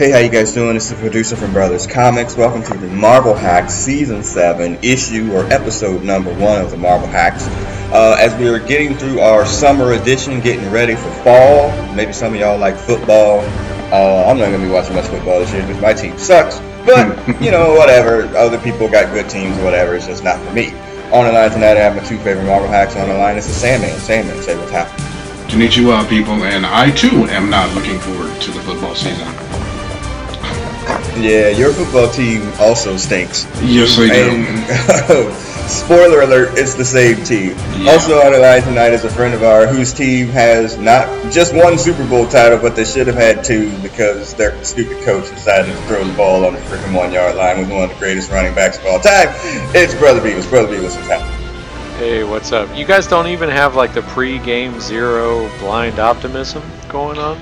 Hey, how you guys doing? It's the producer from Brothers Comics. Welcome to the Marvel Hacks Season 7 issue or episode number 1 of the Marvel Hacks. Uh, as we are getting through our summer edition, getting ready for fall, maybe some of y'all like football. Uh, I'm not going to be watching much football this year because my team sucks. But, you know, whatever. Other people got good teams or whatever. It's just not for me. On the line tonight, I have my two favorite Marvel Hacks on the line. It's the Sandman. Sandman, say what's happening. Konnichiwa, people, and I too am not looking forward to the football season. Yeah, your football team also stinks. Yes, I do. Spoiler alert, it's the same team. Yeah. Also on the line tonight is a friend of ours whose team has not just one Super Bowl title, but they should have had two because their stupid coach decided to throw the ball on the freaking one yard line with one of the greatest running backs of all time. It's Brother Beavis. Brother Beavis, what's happening? Hey, what's up? You guys don't even have like the pre-game zero blind optimism going on?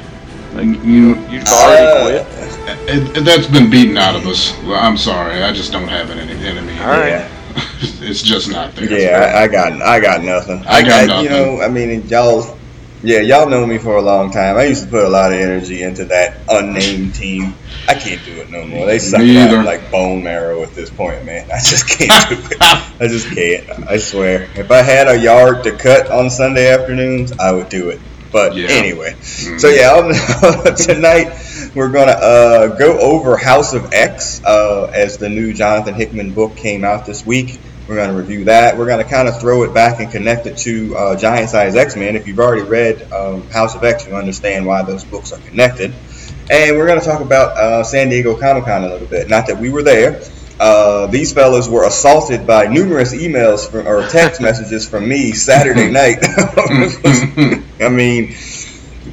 Like you you've already Uh, quit? It, it- that's been beaten out of us. Well, I'm sorry, I just don't have it in, in me. All right. Yeah. it's just not there. Yeah, I, I got I got nothing. I got You nothing. know, I mean, y'all, yeah, y'all know me for a long time. I used to put a lot of energy into that unnamed team. I can't do it no more. They suck Me out like bone marrow at this point, man. I just can't do it. I just can't. I swear. If I had a yard to cut on Sunday afternoons, I would do it. But Yeah. anyway, Mhm. so yeah, tonight we're gonna uh, go over House of X uh, as the new Jonathan Hickman book came out this week. We're gonna review that. We're gonna kind of throw it back and connect it to uh, Giant Size X Men. If you've already read um, House of X, you understand why those books are connected. And we're gonna talk about uh, San Diego Comic Con a little bit. Not that we were there. Uh, these fellas were assaulted by numerous emails from, or text messages from me Saturday night. I mean,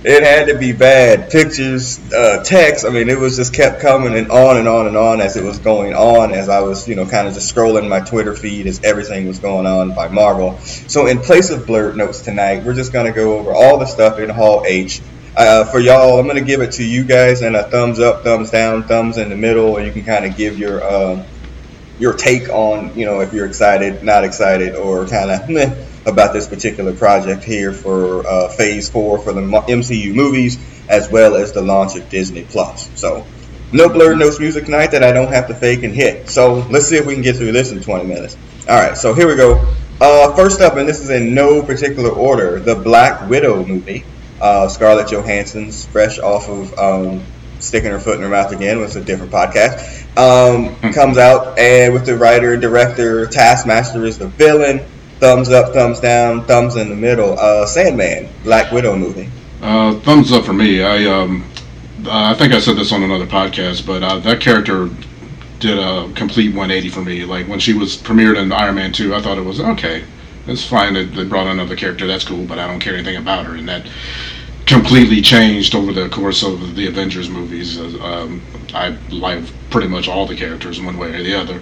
it had to be bad. Pictures, uh, text. I mean, it was just kept coming and on and on and on as it was going on. As I was, you know, kind of just scrolling my Twitter feed as everything was going on by Marvel. So in place of blurred notes tonight, we're just gonna go over all the stuff in Hall H. Uh, for y'all, I'm gonna give it to you guys in a thumbs up, thumbs down, thumbs in the middle, and you can kind of give your um, your take on, you know, if you're excited, not excited, or kind of about this particular project here for uh, Phase Four for the MCU movies, as well as the launch of Disney Plus. So, no blurred notes music tonight that I don't have to fake and hit. So let's see if we can get through this in 20 minutes. All right, so here we go. Uh, first up, and this is in no particular order, the Black Widow movie. Uh, Scarlett Johansson's fresh off of um, sticking her foot in her mouth again was a different podcast. Um, comes out and with the writer and director, Taskmaster is the villain. Thumbs up, thumbs down, thumbs in the middle. Uh, Sandman, Black Widow movie. Uh, thumbs up for me. I um, I think I said this on another podcast, but uh, that character did a complete 180 for me. Like when she was premiered in Iron Man 2, I thought it was okay. It's fine that they brought another character. That's cool, but I don't care anything about her, and that completely changed over the course of the Avengers movies. Uh, Um, I like pretty much all the characters one way or the other,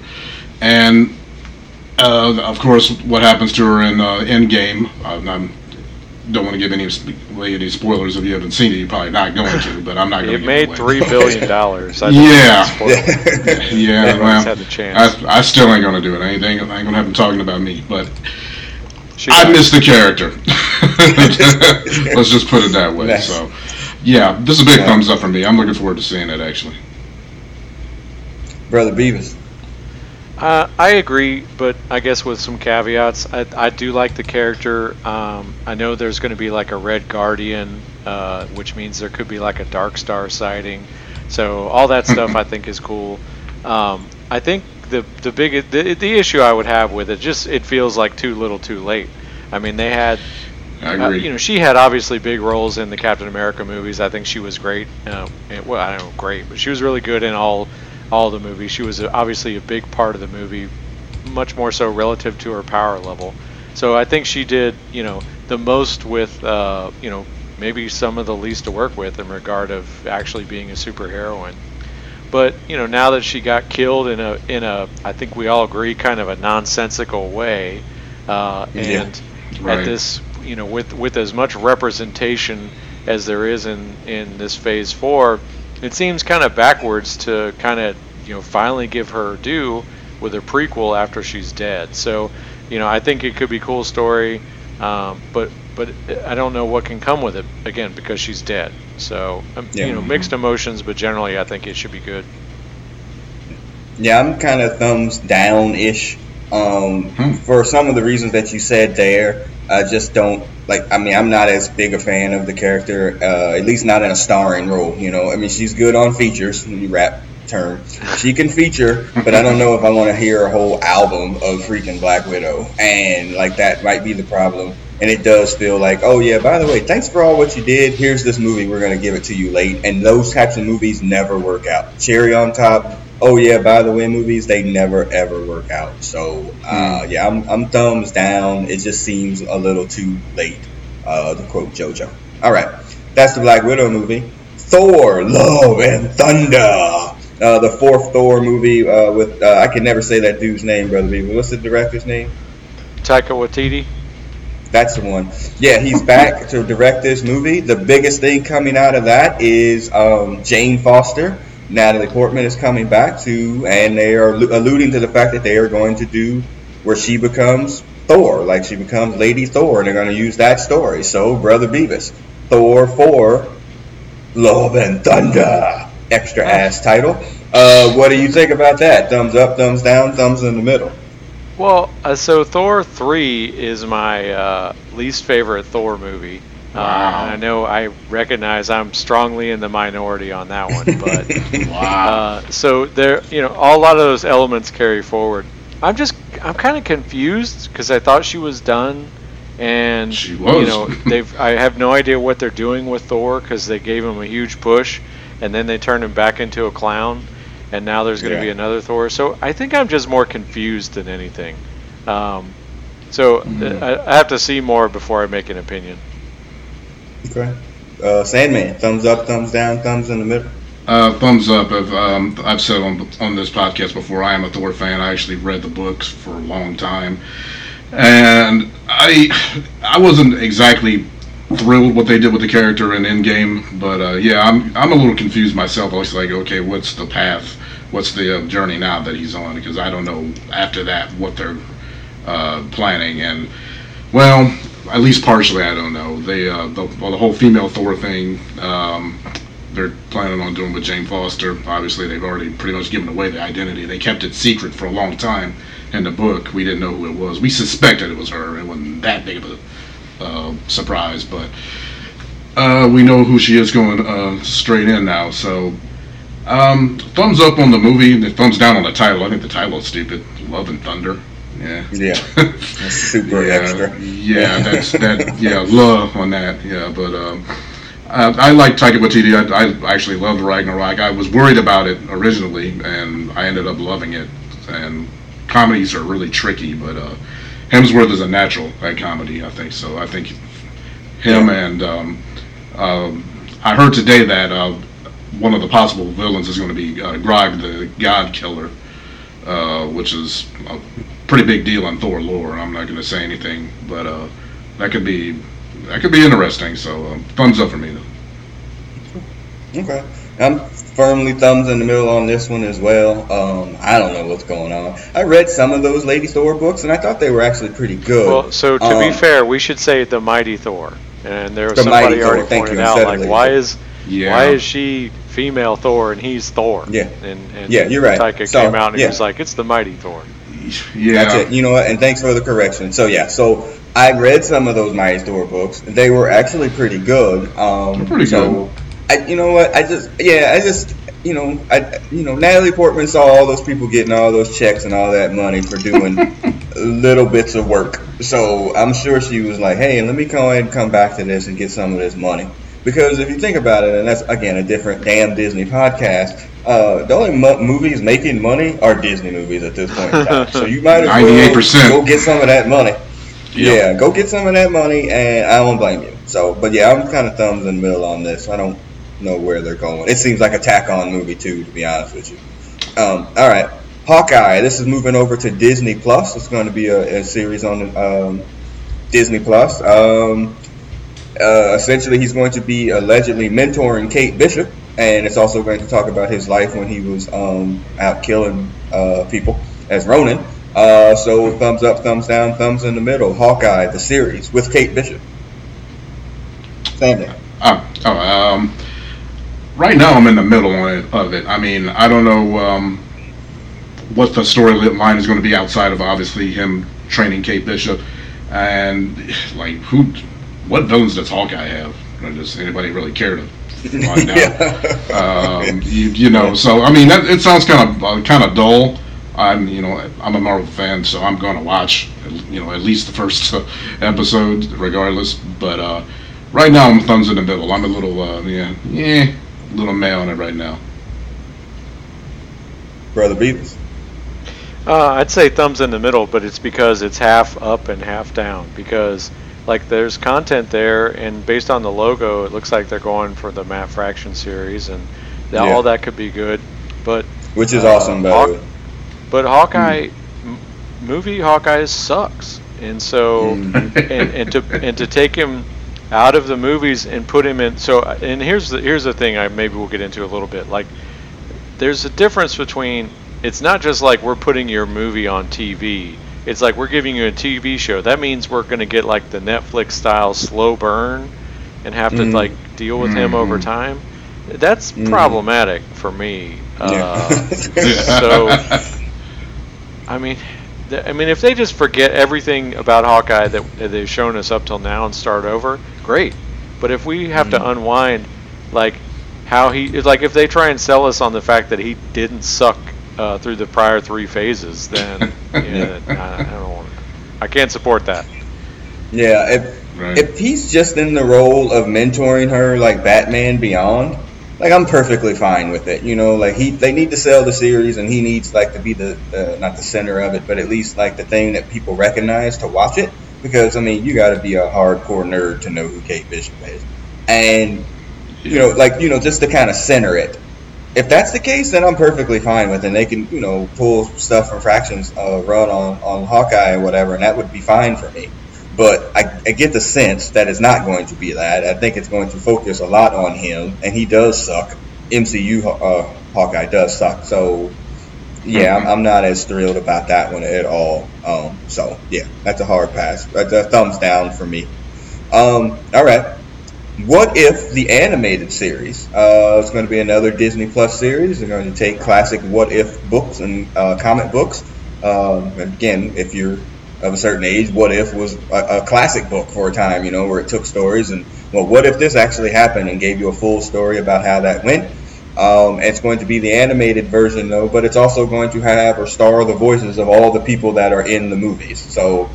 and uh, of course, what happens to her in uh, Endgame. Uh, I'm don't want to give any away any spoilers if you haven't seen it. You're probably not going to, but I'm not going It made three billion dollars. I Yeah. Yeah, well, had the chance. I, I still ain't going to do it. I ain't, I ain't going to have them talking about me, but She I miss the character. Let's just put it that way. Nice. So, yeah, this is a big Yeah. thumbs up for me. I'm looking forward to seeing it actually. Brother Beavis. Uh, I agree, but I guess with some caveats. I, I do like the character. Um, I know there's going to be like a Red Guardian, uh, which means there could be like a Dark Star sighting. So all that stuff I think is cool. Um, I think the the big the, the issue I would have with it just it feels like too little, too late. I mean, they had I uh, you know, she had obviously big roles in the Captain America movies. I think she was great. Uh, well, I don't know, great, but she was really good in all all the movies. She was obviously a big part of the movie, much more so relative to her power level. So I think she did, you know, the most with, uh, you know, maybe some of the least to work with in regard of actually being a superheroine. But you know, now that she got killed in a in a, I think we all agree, kind of a nonsensical way, uh, Yeah. and Right. at this, you know, with with as much representation as there is in in this phase four, it seems kind of backwards to kind of you know finally give her due with a prequel after she's dead. So, you know, I think it could be a cool story, um, but but I don't know what can come with it again because she's dead. So um, Yeah. you know, mixed emotions, but generally, I think it should be good. Yeah, I'm kind of thumbs down ish. Um, Hmm. For some of the reasons that you said there, I just don't like. I mean, I'm not as big a fan of the character, uh, at least not in a starring role. You know, I mean, she's good on features. Rap term, she can feature, but I don't know if I want to hear a whole album of freaking Black Widow, and like that might be the problem. And it does feel like, oh yeah, by the way, thanks for all what you did. Here's this movie. We're gonna give it to you late, and those types of movies never work out. Cherry on top oh yeah, by the way, movies they never ever work out. So uh, yeah, I'm, I'm thumbs down. It just seems a little too late. Uh, to quote JoJo. All right, that's the Black Widow movie. Thor: Love and Thunder. Uh, the fourth Thor movie uh, with uh, I can never say that dude's name, brother. Beavis. What's the director's name? Taika Waititi. That's the one. Yeah, he's back to direct this movie. The biggest thing coming out of that is um, Jane Foster. Natalie Portman is coming back to, and they are alluding to the fact that they are going to do where she becomes Thor, like she becomes Lady Thor, and they're going to use that story. So, Brother Beavis, Thor 4, Love and Thunder, extra ass title. Uh, what do you think about that? Thumbs up, thumbs down, thumbs in the middle. Well, uh, so Thor three is my uh, least favorite Thor movie. Uh, Wow. and I know I recognize I'm strongly in the minority on that one, but Wow. uh, so there, you know, all, a lot of those elements carry forward. I'm just, I'm kind of confused because I thought she was done, and She you know, they've, I have no idea what they're doing with Thor because they gave him a huge push, and then they turned him back into a clown, and now there's going to Yeah. be another Thor. So I think I'm just more confused than anything. Um, so Mhm. I, I have to see more before I make an opinion. Okay. Uh, Sandman, thumbs up, thumbs down, thumbs in the middle. Uh, thumbs up. I've, um, I've said on on this podcast before. I am a Thor fan. I actually read the books for a long time, and I I wasn't exactly thrilled what they did with the character in Endgame, but uh, yeah, I'm I'm a little confused myself. I was like, okay, what's the path? What's the uh, journey now that he's on? Because I don't know after that what they're uh, planning and. Well, at least partially, I don't know. They, uh, the, well, the whole female Thor thing, um, they're planning on doing with Jane Foster. Obviously, they've already pretty much given away the identity. They kept it secret for a long time in the book. We didn't know who it was. We suspected it was her. It wasn't that big of a uh, surprise, but uh, we know who she is going uh, straight in now. So, um, thumbs up on the movie. Thumbs down on the title. I think the title is stupid. Love and Thunder. Yeah. Yeah. That's super yeah, extra. Yeah, that's that. Yeah, love on that. Yeah, but um, I, I like Taika Waititi. I, I actually loved Ragnarok. I was worried about it originally, and I ended up loving it. And comedies are really tricky, but uh, Hemsworth is a natural at comedy. I think so. I think him and um, um, I heard today that uh, one of the possible villains is going to be uh, Grog the God Killer, uh, which is a pretty big deal in Thor lore. I'm not going to say anything, but uh, that could be that could be interesting. So um, thumbs up for me. Though. Okay. I'm firmly thumbs in the middle on this one as well. Um, I don't know what's going on. I read some of those Lady Thor books, and I thought they were actually pretty good. Well, so to be Um, fair, we should say the Mighty Thor, and there was The somebody Mighty Thor, already thank pointed you, out like Lady why Thor. is Yeah. why is she female Thor and he's Thor? Yeah. and, and Yeah, you're right. Taika So, came out and yeah. he was like, "It's the Mighty Thor." Yeah. That's it. You know what? And thanks for the correction. So yeah, so I read some of those Mighty Thor books. They were actually pretty good. Um, They're pretty so, I, you know what? I just, yeah, I just, you know, I, you know, Natalie Portman saw all those people getting all those checks and all that money for doing little bits of work. So I'm sure she was like, hey, let me go ahead and come back to this and get some of this money. Because if you think about it, and that's again a different damn Disney podcast, uh, the only mo- movies making money are Disney movies at this point in time. So you might as well 98%. go get some of that money. Yeah, go get some of that money, and I won't blame you. So, but yeah, I'm kind of thumbs in the middle on this. I don't know where they're going. It seems like a tack on movie too, to be honest with you. Um, all right, Hawkeye. This is moving over to Disney Plus. It's going to be a, a series on um, Disney Plus. Um, uh, essentially, he's going to be allegedly mentoring Kate Bishop, and it's also going to talk about his life when he was um, out killing uh, people as Ronin. Uh, so thumbs up, thumbs down, thumbs in the middle. Hawkeye, the series with Kate Bishop. Family. Oh, oh, um, right now I'm in the middle of it. I mean, I don't know um, what the storyline is going to be outside of obviously him training Kate Bishop, and like who, what villains does Hawkeye have? Does anybody really care to find out? um, you, you, know, so I mean, that, it sounds kind of uh, kind of dull. I'm, you know, I'm a Marvel fan, so I'm going to watch, you know, at least the first uh, episode, regardless. But uh, right now, I'm thumbs in the middle. I'm a little, uh, yeah, yeah, little meh on it right now. Brother Beavis. Uh, I'd say thumbs in the middle, but it's because it's half up and half down. Because like there's content there, and based on the logo, it looks like they're going for the Matt Fraction series, and yeah. all that could be good. But which is uh, awesome, Haw- But Hawkeye mm. m- movie Hawkeye sucks, and so mm. and, and to and to take him out of the movies and put him in. So and here's the here's the thing. I maybe we'll get into a little bit. Like there's a difference between it's not just like we're putting your movie on TV. It's like we're giving you a TV show. That means we're going to get like the Netflix style slow burn and have to mm. like deal with mm-hmm. him over mm-hmm. time. That's mm. problematic for me. Uh, so, I mean, th- I mean, if they just forget everything about Hawkeye that they've shown us up till now and start over, great. But if we have mm. to unwind, like how he, it's like if they try and sell us on the fact that he didn't suck uh, through the prior three phases, then yeah, I, I, don't. I can't support that. Yeah, if right. if he's just in the role of mentoring her, like Batman Beyond, like I'm perfectly fine with it. You know, like he they need to sell the series, and he needs like to be the uh, not the center of it, but at least like the thing that people recognize to watch it. Because I mean, you got to be a hardcore nerd to know who Kate Bishop is, and you know, like you know, just to kind of center it if that's the case, then I'm perfectly fine with it. And they can, you know, pull stuff from Fraction's, uh, run on, on Hawkeye or whatever, and that would be fine for me. But I, I get the sense that it's not going to be that. I think it's going to focus a lot on him, and he does suck. MCU uh, Hawkeye does suck. So, yeah, I'm, I'm, not as thrilled about that one at all. Um, so, yeah, that's a hard pass. That's a thumbs down for me. Um, all right. What if the animated series? Uh, it's going to be another Disney Plus series. They're going to take classic What If books and uh, comic books. Um, again, if you're of a certain age, What If was a, a, classic book for a time, you know, where it took stories and, well, what if this actually happened and gave you a full story about how that went? Um, it's going to be the animated version, though, but it's also going to have or star the voices of all the people that are in the movies. So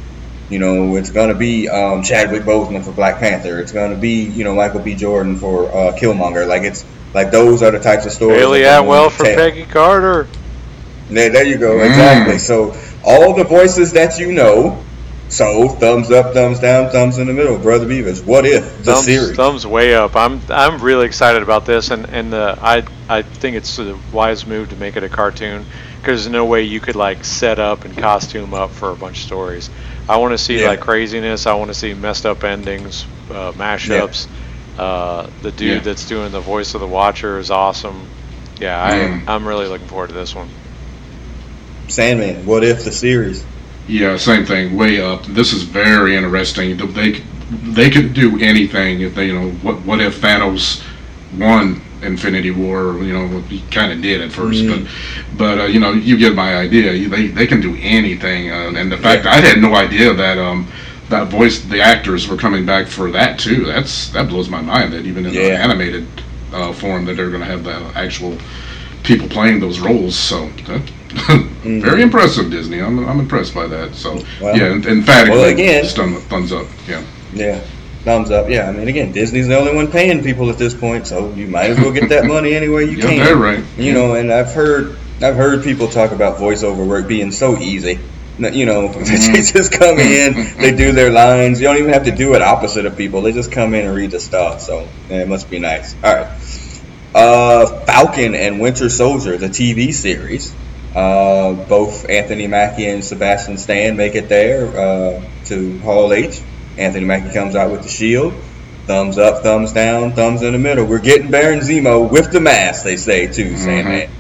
you know, it's going to be um, Chadwick Boseman for Black Panther. It's going to be, you know, Michael B. Jordan for uh, Killmonger. Like it's like those are the types of stories. Hayley Atwell for Peggy Carter. There, there you go. Mm. Exactly. So all the voices that you know. So thumbs up, thumbs down, thumbs in the middle. Brother Beavis, what if the thumbs, series? Thumbs way up. I'm I'm really excited about this, and and uh, I I think it's a wise move to make it a cartoon because there's no way you could like set up and costume up for a bunch of stories. I want to see yeah. like craziness. I want to see messed up endings, uh, mashups. Yeah. Uh, the dude yeah. that's doing the voice of the Watcher is awesome. Yeah, mm. I, I'm really looking forward to this one. Sandman, what if the series? Yeah, same thing. Way up. This is very interesting. They they could do anything if they, you know, what what if Thanos won Infinity War, you know, he kind of did at 1st mm but but uh, you know, you get my idea. They they can do anything, uh, and the fact yeah. I had no idea that um that voice the actors were coming back for that too. That's that blows my mind. That even in yeah. the animated uh, form that they're going to have the actual people playing those roles. So. mm-hmm. Very impressive, Disney. I'm, I'm impressed by that. So well, yeah, emphatically, well, again, thumbs up. Yeah. Yeah. Thumbs up. Yeah, I mean, again, Disney's the only one paying people at this point, so you might as well get that money any way you yeah, can. They're right. You know, and I've heard I've heard people talk about voiceover work being so easy. You know, mm-hmm. they just come in, they do their lines. You don't even have to do it opposite of people. They just come in and read the stuff. So yeah, it must be nice. All right. Uh, Falcon and Winter Soldier, the TV series. Uh, both Anthony Mackie and Sebastian Stan make it there uh, to Hall H. Anthony Mackie comes out with the shield. Thumbs up, thumbs down, thumbs in the middle. We're getting Baron Zemo with the mask, they say too, mm-hmm. Sandman.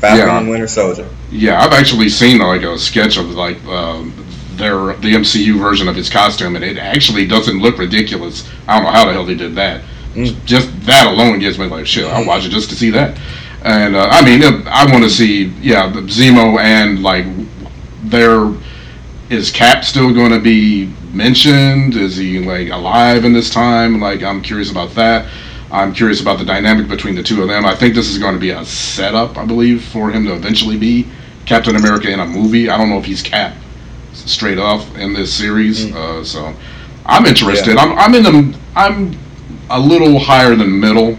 Falcon yeah. and Winter Soldier. Yeah, I've actually seen like a sketch of like um, their the MCU version of his costume, and it actually doesn't look ridiculous. I don't know how the hell they did that. Mm. Just that alone gives me like shit. I'll watch it just to see that. And uh, I mean, I want to see yeah, Zemo and like there is Cap still going to be mentioned? Is he like alive in this time? Like I'm curious about that. I'm curious about the dynamic between the two of them. I think this is going to be a setup, I believe, for him to eventually be Captain America in a movie. I don't know if he's Cap straight off in this series. Mm. Uh, so I'm interested. Yeah. I'm I'm in the I'm a little higher than middle.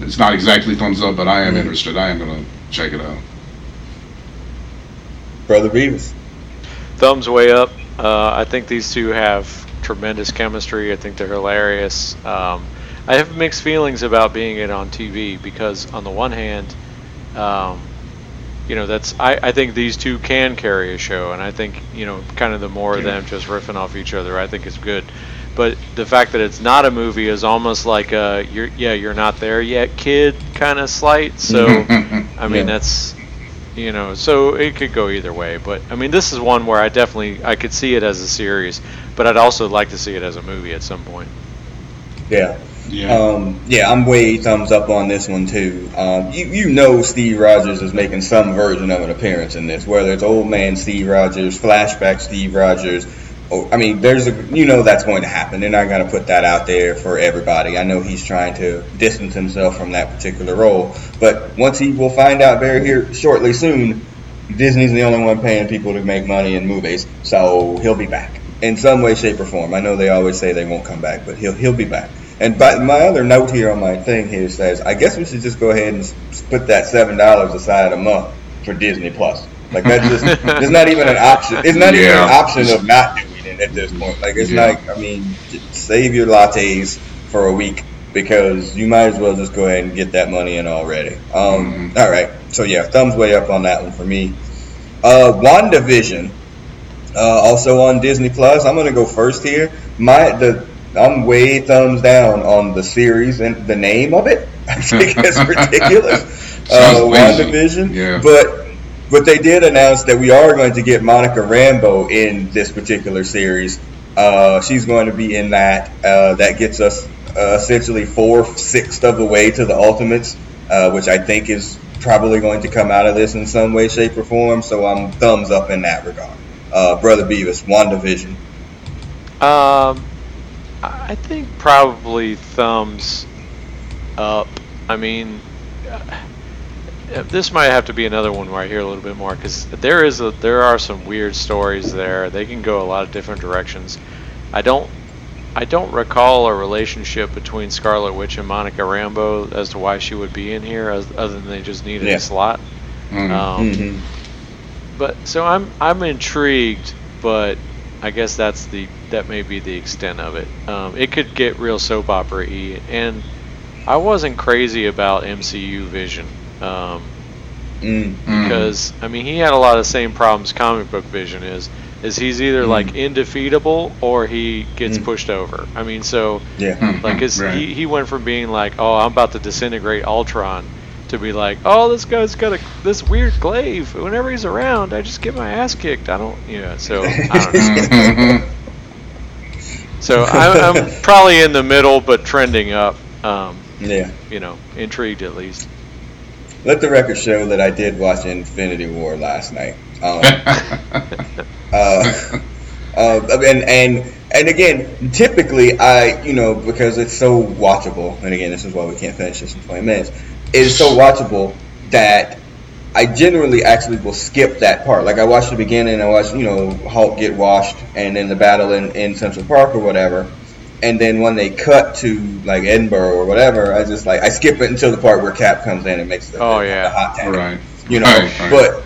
It's not exactly thumbs up, but I am mm. interested. I am gonna check it out. Brother Beavis. Thumbs way up. Uh, I think these two have tremendous chemistry. I think they're hilarious. Um, I have mixed feelings about being it on TV because on the one hand, um, you know that's I, I think these two can carry a show, and I think you know kind of the more of them just riffing off each other, I think is good. But the fact that it's not a movie is almost like a you're yeah you're not there yet kid kind of slight. So I mean yeah. that's you know so it could go either way. But I mean this is one where I definitely I could see it as a series, but I'd also like to see it as a movie at some point. Yeah, yeah. Um, yeah, I'm way thumbs up on this one too. Um, you you know Steve Rogers is making some version of an appearance in this, whether it's old man Steve Rogers, flashback Steve Rogers. Oh, I mean, there's a you know that's going to happen. They're not going to put that out there for everybody. I know he's trying to distance himself from that particular role, but once he will find out very here shortly soon, Disney's the only one paying people to make money in movies, so he'll be back in some way, shape, or form. I know they always say they won't come back, but he'll he'll be back. And by, my other note here on my thing here says, I guess we should just go ahead and put that seven dollars aside a month for Disney Plus. Like that's just there's not even an option. It's not yeah. even an option of not doing at this point. Like it's yeah. like I mean, save your lattes for a week because you might as well just go ahead and get that money in already. Um, mm-hmm. all right, so yeah, thumbs way up on that one for me. Uh, WandaVision, uh, also on Disney Plus. I'm gonna go first here. My the I'm way thumbs down on the series and the name of it. I think it's ridiculous. uh, WandaVision. Yeah. But but they did announce that we are going to get Monica Rambeau in this particular series. Uh, she's going to be in that. Uh, that gets us uh, essentially four sixths of the way to the Ultimates, uh, which I think is probably going to come out of this in some way, shape, or form. So I'm thumbs up in that regard. Uh, Brother Beavis, WandaVision. Um, I think probably thumbs up. I mean, uh, this might have to be another one where I hear a little bit more because there is a there are some weird stories there. They can go a lot of different directions. I don't I don't recall a relationship between Scarlet Witch and Monica Rambeau as to why she would be in here, as, other than they just needed yeah. a slot. Mm-hmm. Um, mm-hmm. But so I'm I'm intrigued, but I guess that's the that may be the extent of it. Um, it could get real soap opera y, and I wasn't crazy about MCU Vision um, mm. because I mean he had a lot of the same problems comic book Vision is. Is he's either mm. like indefeatable or he gets mm. pushed over. I mean, so yeah, like his, right. he he went from being like, oh, I'm about to disintegrate Ultron to be like, oh, this guy's got a this weird glaive. Whenever he's around, I just get my ass kicked. I don't, you know. So I so I'm, I'm, probably in the middle, but trending up. Um, yeah. You know, intrigued at least. Let the record show that I did watch Infinity War last night. Um, uh, uh, and and and again, typically I, you know, because it's so watchable. And again, this is why we can't finish this in 20 minutes It's so watchable that I generally actually will skip that part. Like I watched the beginning, I watched you know Hulk get washed, and then the battle in, in Central Park or whatever. And then when they cut to like Edinburgh or whatever, I just like I skip it until the part where Cap comes in and makes the, oh, the, yeah. the hot tank. Right. You know, right, right. but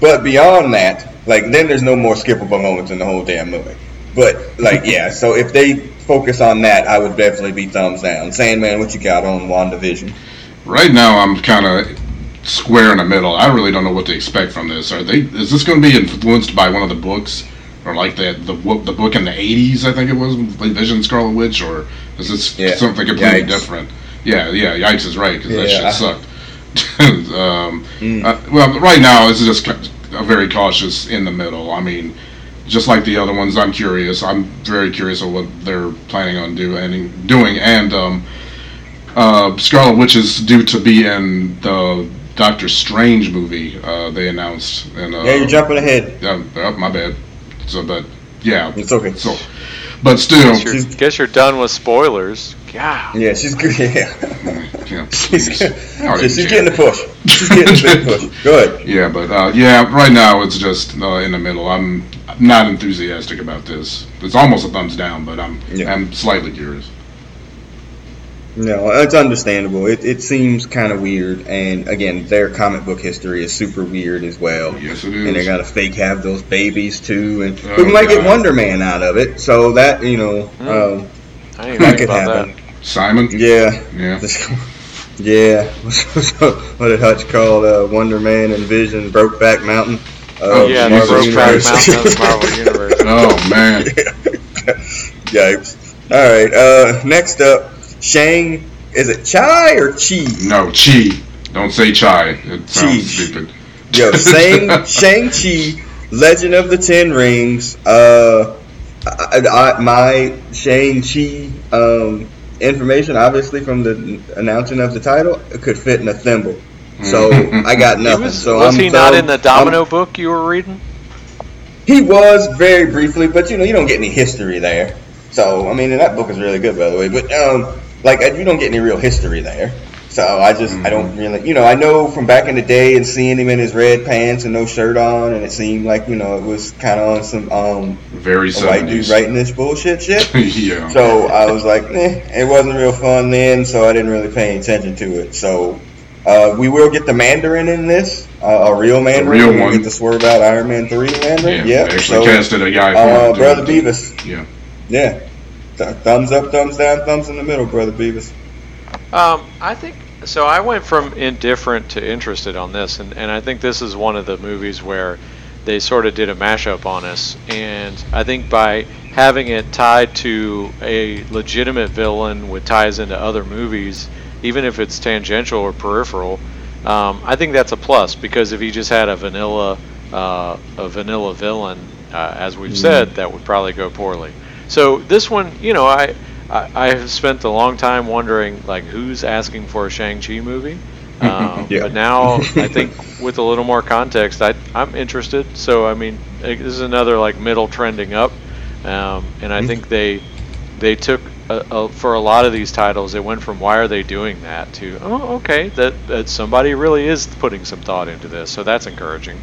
but beyond that, like then there's no more skippable moments in the whole damn movie. But like yeah, so if they focus on that, I would definitely be thumbs down. Sandman, what you got on WandaVision? right now I'm kind of square in the middle. I really don't know what to expect from this. Are they? Is this going to be influenced by one of the books, or like the the the book in the '80s? I think it was like Vision Scarlet Witch, or is this yeah. something completely Yikes. different? Yeah, yeah. Yikes is right because yeah. that shit sucked. um, mm. uh, well, right now it's just a very cautious in the middle. I mean, just like the other ones, I'm curious. I'm very curious of what they're planning on do and doing. And um, uh, Scarlet Witch is due to be in the Doctor Strange movie. Uh, they announced. And, uh, yeah, you're jumping ahead. Yeah, oh, my bad. So, but yeah, it's okay. So, but still, guess you're, guess you're done with spoilers. Yeah. Yeah, she's good. Yeah. yeah she's, she's, she's getting the push. She's getting the big push. Good. Yeah, but uh, yeah, right now it's just uh, in the middle. I'm not enthusiastic about this. It's almost a thumbs down, but I'm yeah. I'm slightly curious. No, it's understandable. It, it seems kind of weird, and again, their comic book history is super weird as well. Yes, it is. And they got gonna fake have those babies too, and oh, we might God. get Wonder Man out of it. So that you know, mm. um, that could happen. That. Simon. Yeah. Yeah. yeah. what did Hutch call uh, Wonder Man and Vision Brokeback Mountain? Uh, oh yeah, the Brokeback Mountain of the Marvel Universe. Oh man. Yikes! All right. Uh, next up, Shang. Is it Chai or Chi? No, Chi. Don't say Chai. It sounds chi. stupid. Yo, Shang Shang Chi, Legend of the Ten Rings. Uh, I, I, my Shang Chi um, information, obviously from the announcing of the title, it could fit in a thimble. So I got nothing. Was, so was I'm, he not in the Domino I'm, book you were reading? He was very briefly, but you know you don't get any history there. So I mean, that book is really good, by the way. But um, like you don't get any real history there. So I just mm-hmm. I don't mm-hmm. really you know I know from back in the day and seeing him in his red pants and no shirt on and it seemed like you know it was kind of on some um very white dude writing this bullshit shit. yeah. So I was like, eh, it wasn't real fun then, so I didn't really pay attention to it. So uh, we will get the Mandarin in this, uh, a real Mandarin. A real one. We get the swerve out Iron Man three Mandarin. Yeah, yep. actually so, casted a guy. Uh, brother Beavis. Yeah. Yeah. Th- thumbs up, thumbs down, thumbs in the middle, brother Beavis. Um, I think so. I went from indifferent to interested on this, and, and I think this is one of the movies where they sort of did a mashup on us. And I think by having it tied to a legitimate villain with ties into other movies, even if it's tangential or peripheral, um, I think that's a plus because if he just had a vanilla uh, a vanilla villain, uh, as we've mm. said, that would probably go poorly. So this one, you know, I I, I have spent a long time wondering like who's asking for a Shang Chi movie. Um, yeah. But now I think with a little more context, I I'm interested. So I mean, this is another like middle trending up, um, and I mm-hmm. think they they took a, a, for a lot of these titles, it went from why are they doing that to oh okay that that somebody really is putting some thought into this. So that's encouraging.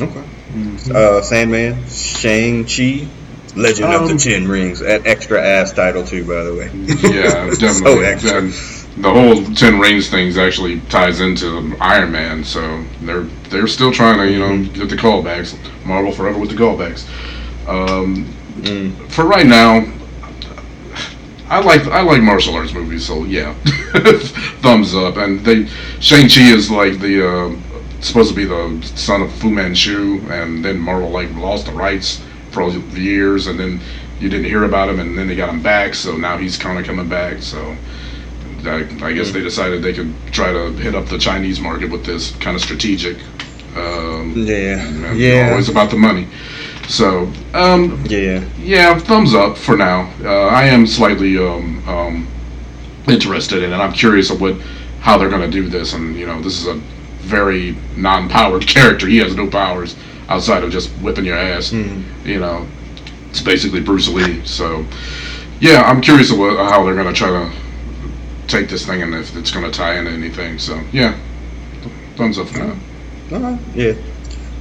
Okay. Mm-hmm. Uh, Sandman, Shang Chi, Legend um, of the um, Ten Rings, that extra ass title too, by the way. Yeah, definitely. so extra. And the whole Ten Rings thing actually ties into Iron Man, so they're they're still trying to you know get the callbacks. Marvel forever with the callbacks. Um, mm. For right now, I like I like martial arts movies, so yeah, thumbs up. And they Shang Chi is like the uh, supposed to be the son of Fu Manchu, and then Marvel like lost the rights for years, and then you didn't hear about him, and then they got him back. So now he's kind of coming back. So I, I guess they decided they could try to hit up the Chinese market with this kind of strategic. Um, yeah, yeah. Always about the money. So um, yeah, yeah. Thumbs up for now. Uh, I am slightly um, um, interested in it. I'm curious of what how they're going to do this, and you know, this is a very non-powered character. He has no powers outside of just whipping your ass. Mm-hmm. You know, it's basically Bruce Lee. So, yeah, I'm curious about how they're gonna try to take this thing and if it's gonna tie into anything. So, yeah, thumbs up for that. Yeah.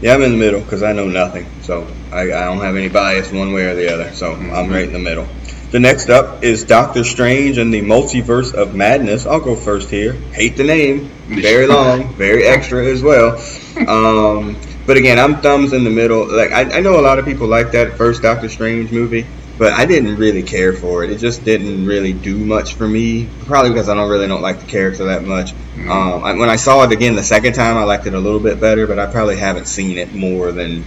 Yeah, I'm in the middle because I know nothing, so I, I, don't have any bias one way or the other. So mm-hmm. I'm right in the middle. The next up is Doctor Strange and the Multiverse of Madness. I'll go first here. Hate the name, very long, very extra as well. Um, but again, I'm thumbs in the middle. Like I, I know a lot of people like that first Doctor Strange movie, but I didn't really care for it. It just didn't really do much for me. Probably because I don't really don't like the character that much. Mm-hmm. Um, I, when I saw it again the second time, I liked it a little bit better, but I probably haven't seen it more than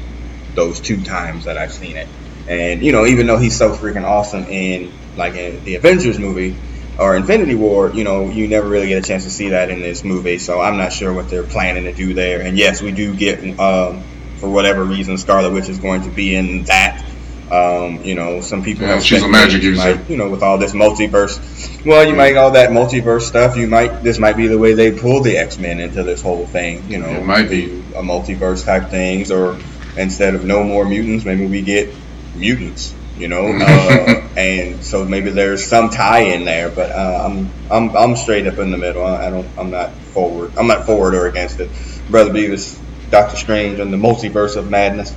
those two times that I've seen it. And you know, even though he's so freaking awesome in like in the Avengers movie, or Infinity War, you know, you never really get a chance to see that in this movie. So I'm not sure what they're planning to do there. And yes, we do get um, for whatever reason, Scarlet Witch is going to be in that. Um, you know, some people. Yeah, have she's a magic user. might, you know, with all this multiverse. Well, you might all that multiverse stuff. You might this might be the way they pull the X Men into this whole thing. You know, It might be. a multiverse type things, or instead of no more mutants, maybe we get mutants. You know, uh, and so maybe there's some tie in there, but uh, I'm I'm I'm straight up in the middle. I, I don't I'm not forward. I'm not forward or against it. Brother Beavis, Doctor Strange, and the multiverse of madness.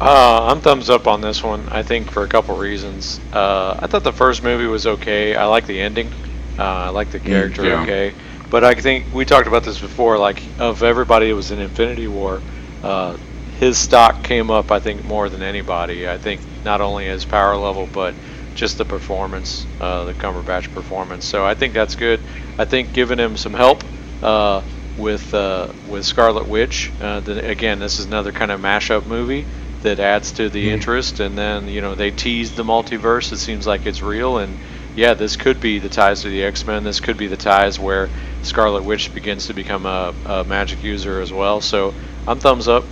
Uh, I'm thumbs up on this one. I think for a couple reasons. Uh, I thought the first movie was okay. I like the ending. Uh, I like the character yeah. okay. But I think we talked about this before. Like of everybody it was in Infinity War, uh, his stock came up. I think more than anybody. I think not only his power level, but just the performance, uh, the Cumberbatch performance. So I think that's good. I think giving him some help uh, with uh, with Scarlet Witch. Uh, then again, this is another kind of mashup movie that adds to the interest. And then you know they tease the multiverse. It seems like it's real. And yeah, this could be the ties to the X Men. This could be the ties where Scarlet Witch begins to become a, a magic user as well. So I'm thumbs up.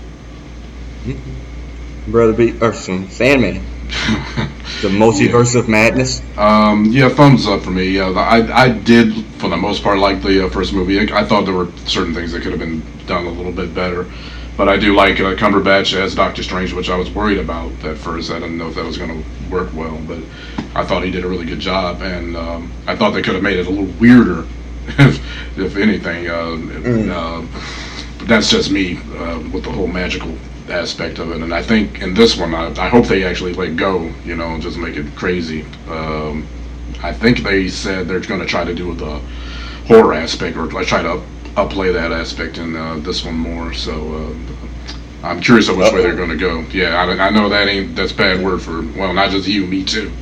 Brother Be or some Sandman, the multiverse of madness. Um, yeah, thumbs up for me. Yeah, I I did for the most part like the uh, first movie. I, I thought there were certain things that could have been done a little bit better, but I do like uh, Cumberbatch as Doctor Strange, which I was worried about at first. I didn't know if that was going to work well, but I thought he did a really good job, and um, I thought they could have made it a little weirder, if, if anything. Uh, uh, but that's just me uh, with the whole magical aspect of it. And I think in this one, I, I hope they actually let go, you know, and just make it crazy. Um, I think they said they're going to try to do the horror aspect or try to up, upplay that aspect in uh, this one more. So uh, I'm curious of which way they're going to go. Yeah, I, I know that ain't that's a bad word for well, not just you, me too.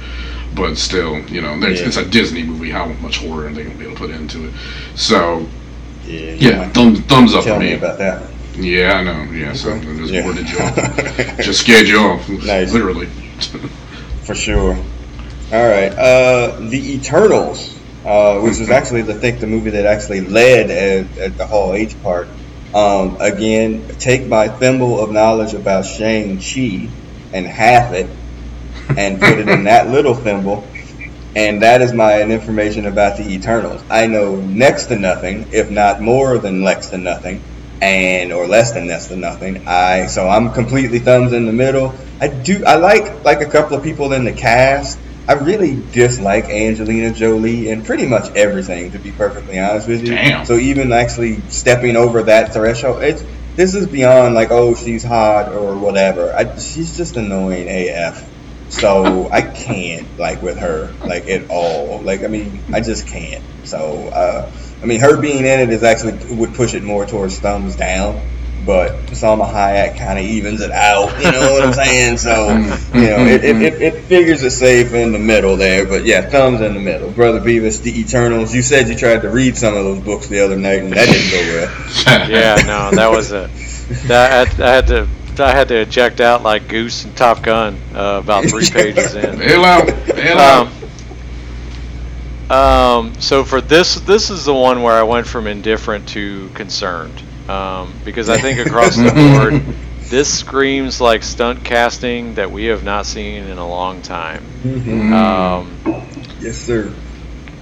But still, you know, Yeah. it's a Disney movie. How much horror are they going to be able to put into it? So Yeah, yeah, might thumbs up for me me. about that. Yeah, I know. Yeah, so I just Yeah. worded you off. just scared you off. Nice. Literally. For sure. All right. Uh, the Eternals, uh, which was actually, I think, the movie that actually led at, at the Hall H part. Um, again, take my thimble of knowledge about Shang-Chi and half it and put it in that little thimble. And that is my information about the Eternals. I know next to nothing, if not more than next to nothing, and or less than next than nothing. I so I'm completely thumbs in the middle. I do I like like a couple of people in the cast. I really dislike Angelina Jolie and pretty much everything, to be perfectly honest with you. Damn. So even actually stepping over that threshold, it's this is beyond like oh she's hot or whatever. I, she's just annoying AF. So I can't like with her like at all. Like I mean I just can't. So uh, I mean her being in it is actually would push it more towards thumbs down. But Salma Hayek kind of evens it out, you know what I'm saying? So, you know, it, it, it, it figures it safe in the middle there. But yeah, thumbs in the middle. Brother Beavis, The Eternals. You said you tried to read some of those books the other night, and that didn't go well. Yeah, no, that was a that I, I had to I had to eject out like Goose and Top Gun uh, about three pages in. Bail out. Bail out. Um, um, so for this, this is the one where I went from indifferent to concerned um, because I think across the board, this screams like stunt casting that we have not seen in a long time. Mm. Um, Yes, sir.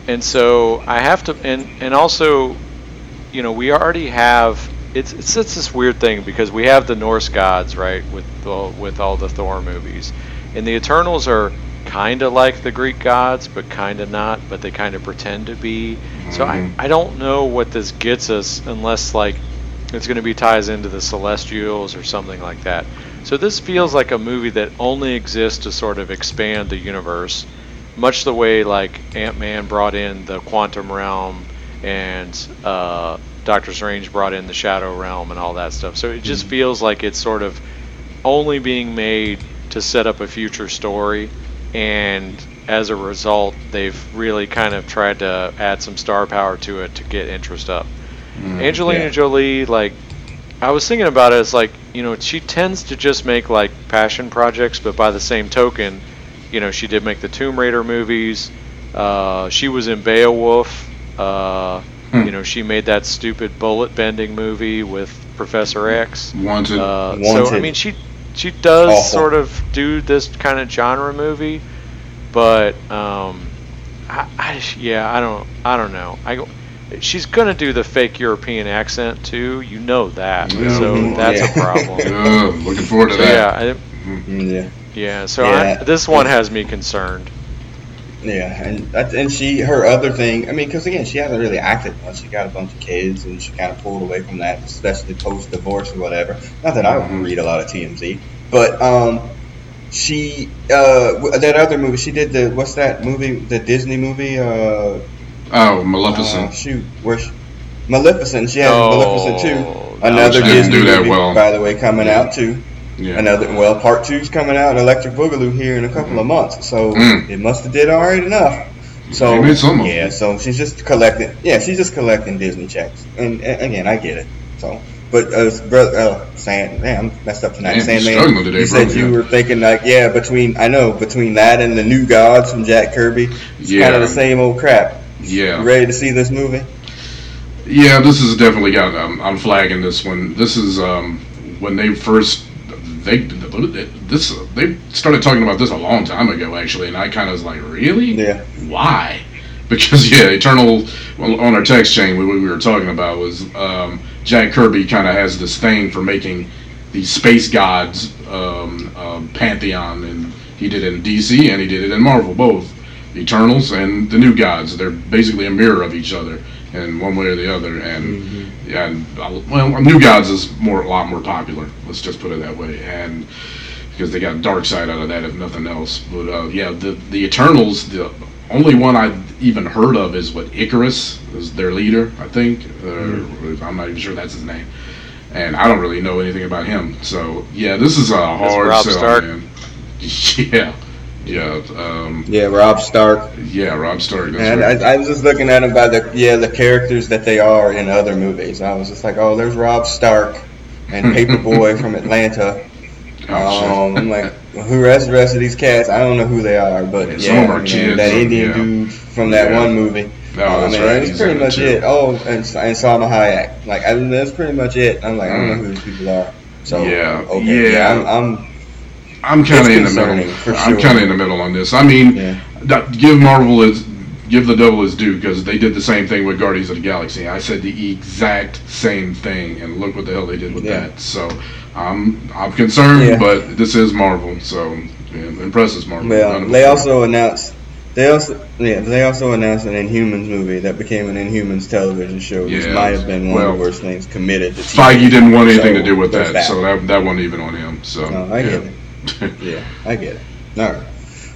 and so I have to, and and also, you know, we already have. It's it's, it's this weird thing because we have the Norse gods, right, with the, with all the Thor movies, and the Eternals are kind of like the Greek gods, but kind of not. But they kind of pretend to be. So I Mhm. I don't know what this gets us unless like it's going to be ties into the Celestials or something like that. So this feels like a movie that only exists to sort of expand the universe, much the way like Ant Man brought in the quantum realm and uh, Doctor Strange brought in the shadow realm and all that stuff. So it just feels like it's sort of only being made to set up a future story, and as a result, they've really kind of tried to add some star power to it to get interest up. Angelina yeah. Jolie, like, I was thinking about it. It's like you know she tends to just make like passion projects, but by the same token, you know she did make the Tomb Raider movies. Uh, she was in Beowulf. Uh, Hmm. You know she made that stupid bullet bending movie with Professor X. Wanted. Uh, so I mean, she she does Awful. sort of do this kind of genre movie, but um, I, I just- yeah, I don't I don't know. I go- she's gonna do the fake European accent too. You know that, Yeah. so that's Yeah. a problem. Ugh, looking forward to So that. yeah, Mm, Yeah. Yeah. So Yeah. I, this one has me concerned. Yeah, and and she her other thing. I mean, because again, she hasn't really acted much. She got a bunch of kids, and she kind of pulled away from that, especially post divorce or whatever. Not that I read a lot of TMZ, but um, she uh that other movie she did the what's that movie the Disney movie uh, Oh, uh Maleficent. shoot where she, Maleficent she has Oh, Maleficent too. Another Disney movie, well. by the way, coming out too. Yeah. Another well, part two's coming out, in Electric Boogaloo here in a couple of months, so Mm. it must have did all right enough. So yeah, so she's just collecting. Yeah, she's just collecting Disney checks, and, and again, I get it. So, but uh, brother, uh, Sand, man, I'm messed up tonight. Man, you're Sandman, today, you said you yeah. were thinking like, yeah, between I know between that and the New Gods from Jack Kirby, it's Yeah. kind of the same old crap. Yeah. You ready to see this movie? Yeah, this is definitely got. Um, I'm flagging this one. This is um, when they first they this they started talking about this a long time ago actually, and I kind of was like, really? Yeah. Why? Because yeah, Eternal well, on our text chain, what we were talking about was um, Jack Kirby kind of has this thing for making these space gods um, um, pantheon, and he did it in DC and he did it in Marvel, both Eternals and the New Gods. They're basically a mirror of each other in one way or the other, and yeah, and, uh, well, New Gods is more a lot more popular. Let's just put it that way, and because they got Darkseid out of that, if nothing else. But uh, yeah, the the Eternals, the only one I've even heard of is what Ikaris is their leader, I think. Uh, I'm not even sure that's his name, and I don't really know anything about him. So yeah, this is a hard sell, man. Yeah, yeah, um, Yeah, Robb Stark. yeah. Robb Stark. And right. I, I was just looking at them by the yeah the characters that they are in other movies. I was just like, oh, there's Robb Stark and Paper Boi from Atlanta. Oh, Um. I'm like, well, who rest the rest of these cats? I don't know who they are, but Yeah, yeah, some are I mean, kids, that Indian yeah. dude from that Yeah. one movie. No, I that's mean, right. That's pretty much too. it. Oh, and, and Salma Hayek. Like, I that's pretty much it. I'm like, I don't know Mm. who these people are. So Yeah, okay, yeah. I'm, I'm I'm kind of in the middle. for I'm kind of in the middle on this. I mean, yeah. give Marvel its give the devil his due because they did the same thing with Guardians of the Galaxy. I said the exact same thing, and look what the hell they did with Yeah. that. So I'm I'm concerned, Yeah. but this is Marvel, so yeah, impresses Marvel. Well, they also announced they also yeah they also announced an Inhumans movie that became an Inhumans television show, which Yeah, might have been one of the worst things committed to TV. Feige didn't want anything So, to do with there's that, so that that wasn't even on him. So No, I get it. Yeah, I get it. All right.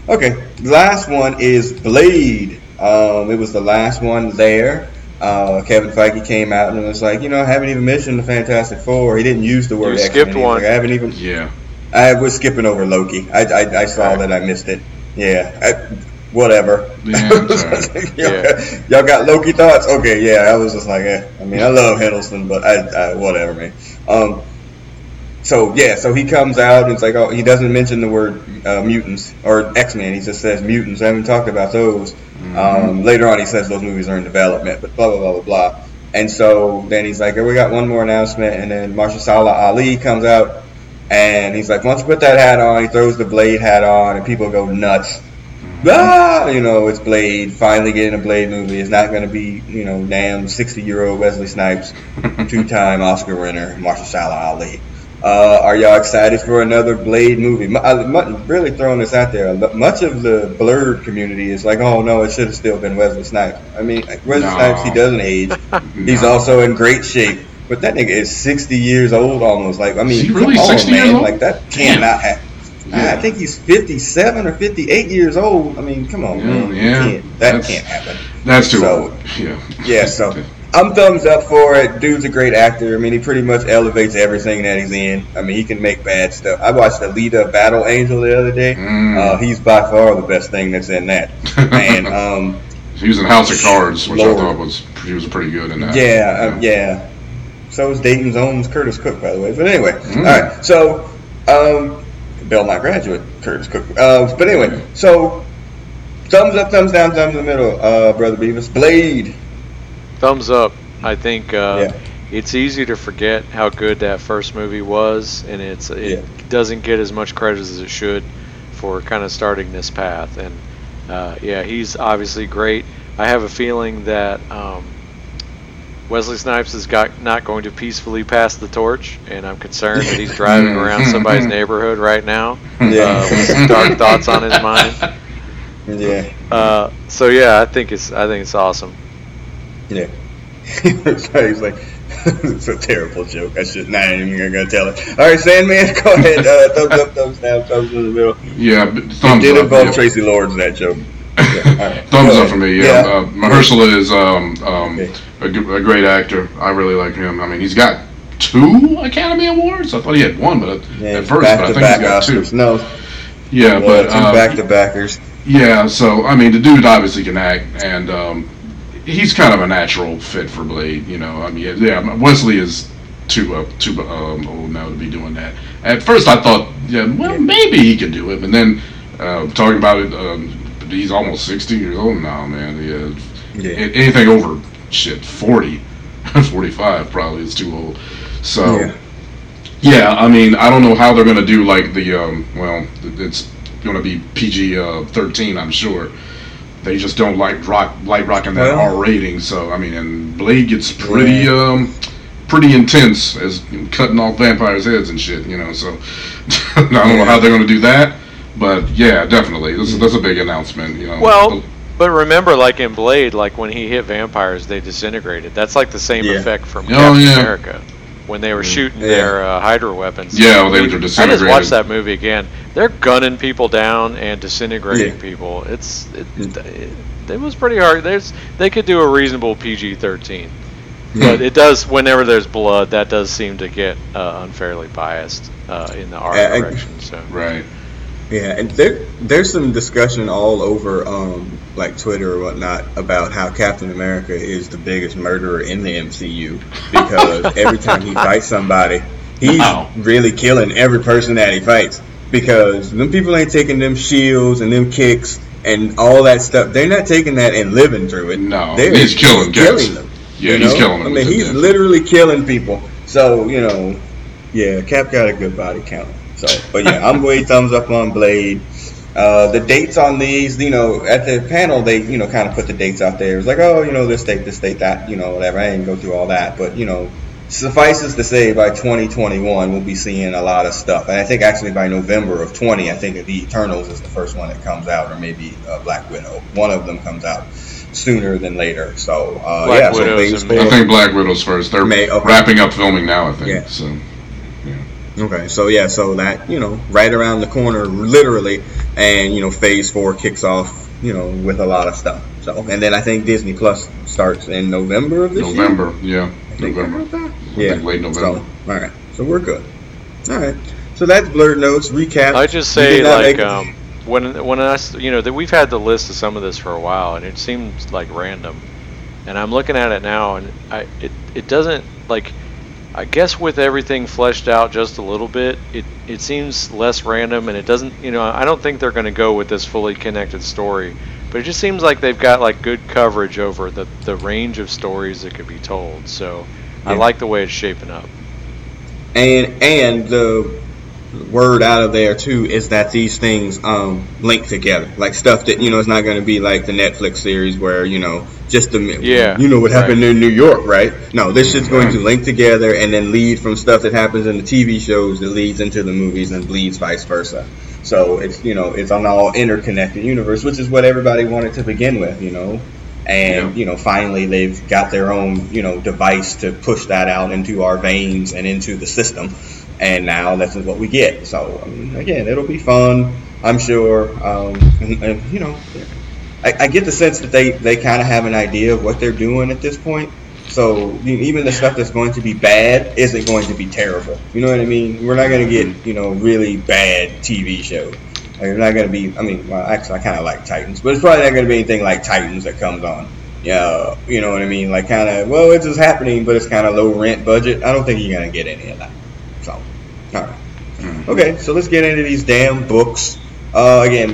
Okay, last one is Blade. Um, it was the last one there. Uh, Kevin Feige came out and was like, you know, I haven't even mentioned the Fantastic Four. He didn't use the word You skipped one. like, I haven't even. yeah. I was skipping over Loki. I, I, I saw Right. that I missed it. Yeah. I, whatever. Yeah, it's all right. y'all, Yeah. y'all got Loki thoughts? Okay, yeah. I was just like, eh. I mean, I love Hiddleston, but I, I whatever, man. Um, so yeah, so he comes out and it's like, oh, he doesn't mention the word uh, mutants or X Men. He just says mutants. I haven't talked about those. Mm-hmm. Um, later on, he says those movies are in development, but blah blah blah blah blah. And so then he's like, oh, we got one more announcement, and then Mahershala Ali comes out, and he's like, once don't you put that hat on? He throws the Blade hat on, and people go nuts. Ah, you know, it's Blade. Finally getting a Blade movie. It's not going to be, you know, damn 60 year old Wesley Snipes, two time Oscar winner, Mahershala Ali. Uh, are y'all excited for another Blade movie? Mu- I, mu- really throwing this out there. Much of the blerd community is like, oh no, it should have still been Wesley Snipes. I mean, Wesley No. Snipes, he doesn't age. He's No. also in great shape. But that nigga is 60 years old almost. Like, I mean, really come on, 60 years man. old? Like, that cannot happen. Yeah. I think he's 57 or 58 years old. I mean, come on, Yeah, man. Yeah. can't- that That's- can't happen. That's too So- old. Yeah. Yeah, so I'm thumbs up for it. Dude's a great actor. I mean, he pretty much elevates everything that he's in. I mean, he can make bad stuff. I watched Alita Battle Angel the other day. Mm. Uh, he's by far the best thing that's in that. And um, He was in House of Cards, which Lord. I thought was he was pretty good in that. yeah, uh, yeah. So is Dayton's own Curtis Cook, by the way. But anyway, Mm. all right. So, um, Belmont graduate Curtis Cook. Uh, but anyway, so thumbs up, thumbs down, thumbs in the middle. Uh, brother Beavis, Blade. Thumbs up. I think uh, Yeah. it's easy to forget how good that first movie was, and it's it Yeah. doesn't get as much credit as it should for kind of starting this path. And uh, yeah, he's obviously great. I have a feeling that um, Wesley Snipes is got, not going to peacefully pass the torch, and I'm concerned that he's driving around somebody's neighborhood right now Yeah. uh, with some dark thoughts on his mind. Yeah. Uh, so yeah, I think it's I think it's awesome. Yeah. he's like, it's a terrible joke. I should not even gonna tell it. All right, Sandman, go ahead. Uh, thumbs up, thumbs down, thumbs in the middle. Yeah, thumbs did up. involve yeah. Traci Lords in that joke. Yeah, right. Thumbs up for me. Yeah, Uh, Mahershala is um, um, Okay. a, g- a great actor. I really like him. I mean, he's got two Academy Awards. I thought he had one, but at, Yeah, at first, but I think he's back got Oscars. two. No, Yeah, yeah, but two um, back to backers. yeah. So I mean, the dude obviously can act, and um, he's kind of a natural fit for Blade. You know, I mean, yeah, Wesley is too uh, too um, old now to be doing that. At first, I thought, yeah, well, maybe he could do it, but then uh, talking about it, um, he's almost sixty years old now, man. Yeah, Yeah. anything over shit 40 45 probably is too old so Yeah. yeah. i mean i don't know how they're going to do like the um well it's going to be pg uh, 13 i'm sure they just don't like rock light rocking that Well- r rating so i mean and blade gets pretty Yeah. um pretty intense as cutting off vampires heads and shit you know so i don't know how they're going to do that but yeah definitely this is that's a big announcement you know Well, but remember, like in Blade, like when he hit vampires, they disintegrated. That's like the same Yeah. effect from Oh, Captain yeah. America when they were shooting Yeah. their uh, Hydra weapons. Yeah, well, they We- were I just watched that movie again. They're gunning people down and disintegrating Yeah. people. It's it, it, it was pretty hard. There's they could do a reasonable PG-13, but it does whenever there's blood, that does seem to get uh, unfairly biased uh, in the I- direction. So right Yeah, and there there's some discussion all over um like Twitter or whatnot about how Captain America is the biggest murderer in the MCU because every time he fights somebody, he's really killing every person that he fights because them people ain't taking them shields and them kicks and all that stuff. They're not taking that and living through it. No, They're he's killing killing them. Yeah, you he's killing them I mean, he's death. literally killing people. So you know, yeah, Cap got a good body count. So, but yeah, I'm way thumbs up on Blade. Uh, the dates on these, you know, at the panel, they, you know, kind of put the dates out there. It was like, oh, you know, this date, this date, that, you know, whatever. I didn't go through all that, but you know, suffices to say, by 2021, we'll be seeing a lot of stuff. And I think actually by November of 20, I think the Eternals is the first one that comes out, or maybe uh, Black Widow. One of them comes out sooner than later. So, uh, Black yeah, so Widow's things in for- I think Black Widow's first. They're May- okay. wrapping up filming now. I think. Yeah. So Okay, so yeah, so that you know, right around the corner, literally, and you know, Phase Four kicks off, you know, with a lot of stuff. So, and then I think Disney Plus starts in November of this year. November. Yeah, I think November. about that. I Yeah, late November. So, all right, so we're good. All right, so that's blurred notes recap. I just say like make- um, when when I s- you know that we've had the list of some of this for a while and it seems like random, and I'm looking at it now and I it it doesn't like I guess with everything fleshed out just a little bit it it seems less random and it doesn't you know I don't think they're going to go with this fully connected story, but it just seems like they've got like good coverage over the the range of stories that could be told. So I like the way it's shaping up. and and the word out of there too is that these things um link together like stuff that you know is not going to be like the netflix series where you know just the Yeah, you know what happened right. in new york right? No this shit's going to link together and then lead from stuff that happens in the tv shows that leads into the movies and bleeds vice versa. So it's you know it's an all interconnected universe which is what everybody wanted to begin with you know? And Yeah. you know finally they've got their own you know device to push that out into our veins and into the system. And now this is what we get. So I mean, again it'll be fun i'm sure. Um, and, and, you know I, I get the sense that they they kind of have an idea of what they're doing at this point. So you know, even the stuff that's going to be bad isn't going to be terrible. You know what i mean? We're not going to get you know really bad tv shows like, it's not going to be i mean well actually i kind of like titans but it's probably not going to be anything like titans that comes on. Yeah you know what i mean? Like kind of well it's just happening but it's kind of low rent budget. I don't think you're going to get any of that. So all right. Mhm. okay so let's get into these damn books. Uh, again